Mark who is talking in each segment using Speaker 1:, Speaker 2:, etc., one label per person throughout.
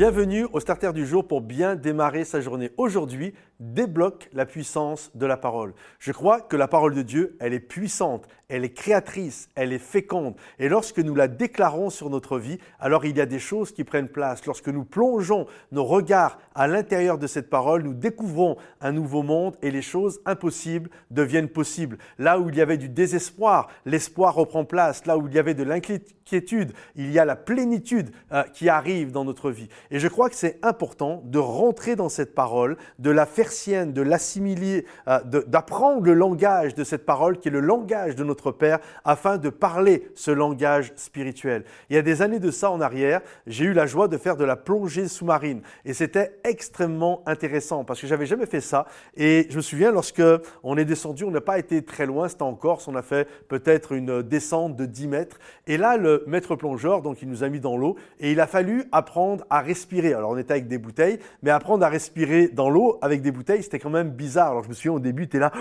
Speaker 1: Bienvenue au Starter du jour pour bien démarrer sa journée. Aujourd'hui, débloque la puissance de la parole. Je crois que la parole de Dieu, elle est puissante, elle est créatrice, elle est féconde. Et lorsque nous la déclarons sur notre vie, alors il y a des choses qui prennent place. Lorsque nous plongeons nos regards à l'intérieur de cette parole, nous découvrons un nouveau monde et les choses impossibles deviennent possibles. Là où il y avait du désespoir, l'espoir reprend place. Là où il y avait de l'inquiétude, il y a la plénitude euh, qui arrive dans notre vie. Et je crois que c'est important de rentrer dans cette parole, de la faire sienne, de l'assimiler, euh, d'apprendre le langage de cette parole qui est le langage de notre Père afin de parler ce langage spirituel. Il y a des années de ça en arrière, j'ai eu la joie de faire de la plongée sous-marine et c'était extrêmement intéressant parce que j'avais jamais fait ça et je me souviens lorsque on est descendu, on n'a pas été très loin, c'était en Corse, on a fait peut-être une descente de 10 mètres et là le maître plongeur donc il nous a mis dans l'eau et il a fallu apprendre à respirer. Alors on était avec des bouteilles, mais apprendre à respirer dans l'eau avec des bouteilles, c'était quand même bizarre. Alors je me souviens au début, tu es là,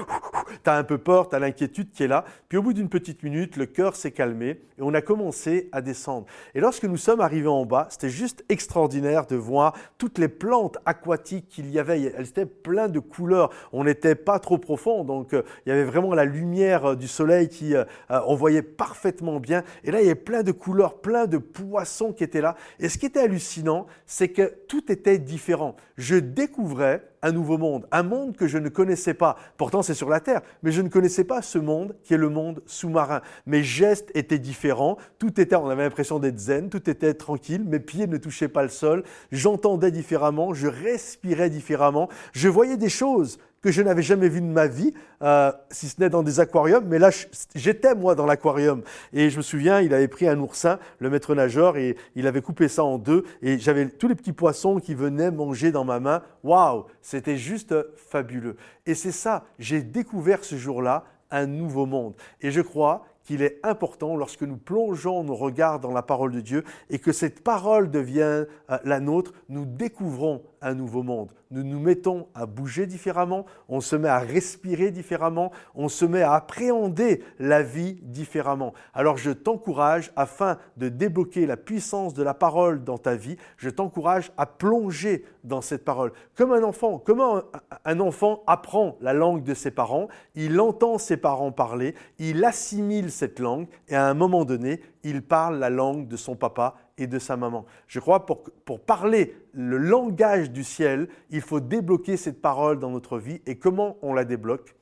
Speaker 1: tu as un peu peur, tu as l'inquiétude qui est là. Puis au bout d'une petite minute, le cœur s'est calmé et on a commencé à descendre. Et lorsque nous sommes arrivés en bas, c'était juste extraordinaire de voir toutes les plantes aquatiques qu'il y avait. Elles étaient pleines de couleurs. On n'était pas trop profond, donc euh, il y avait vraiment la lumière euh, du soleil qui, euh, on voyait parfaitement bien. Et là, il y avait plein de couleurs, plein de poissons qui étaient là. Et ce qui était hallucinant, c'est que tout était différent. Je découvrais un nouveau monde, un monde que je ne connaissais pas. Pourtant, c'est sur la Mais je ne connaissais pas ce monde qui est le monde sous-marin. Mes gestes étaient différents, tout était, on avait l'impression d'être zen, tout était tranquille, mes pieds ne touchaient pas le sol, j'entendais différemment, je respirais différemment, je voyais des choses que je n'avais jamais vu de ma vie, euh, si ce n'est dans des aquariums. Mais là, j'étais moi dans l'aquarium. Et je me souviens, il avait pris un oursin, le maître nageur, et il avait coupé ça en deux. Et j'avais tous les petits poissons qui venaient manger dans ma main. Waouh, c'était juste fabuleux. Et c'est ça, j'ai découvert ce jour-là un nouveau monde. Et je crois qu'il est important lorsque nous plongeons nos regards dans la parole de Dieu et que cette parole devient euh, la nôtre, nous découvrons un nouveau monde. Nous nous mettons à bouger différemment, on se met à respirer différemment, on se met à appréhender la vie différemment. Alors je t'encourage, afin de débloquer la puissance de la parole dans ta vie, je t'encourage à plonger dans cette parole. Comme un enfant, comment un enfant apprend la langue de ses parents Il entend ses parents parler, il assimile cette langue et à un moment donné, il parle la langue de son papa et de sa maman. Je crois pour, pour parler le langage du ciel, il faut débloquer cette parole dans notre vie. Et comment on la débloque?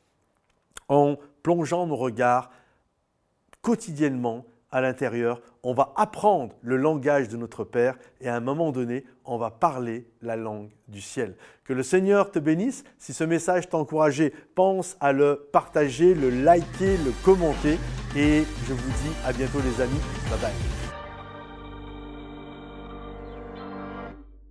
Speaker 1: En plongeant nos regards quotidiennement à l'intérieur, on va apprendre le langage de notre Père et à un moment donné, on va parler la langue du ciel. Que le Seigneur te bénisse. Si ce message t'a encouragé, pense à le partager, le liker, le commenter et je vous dis à bientôt les amis. Bye bye.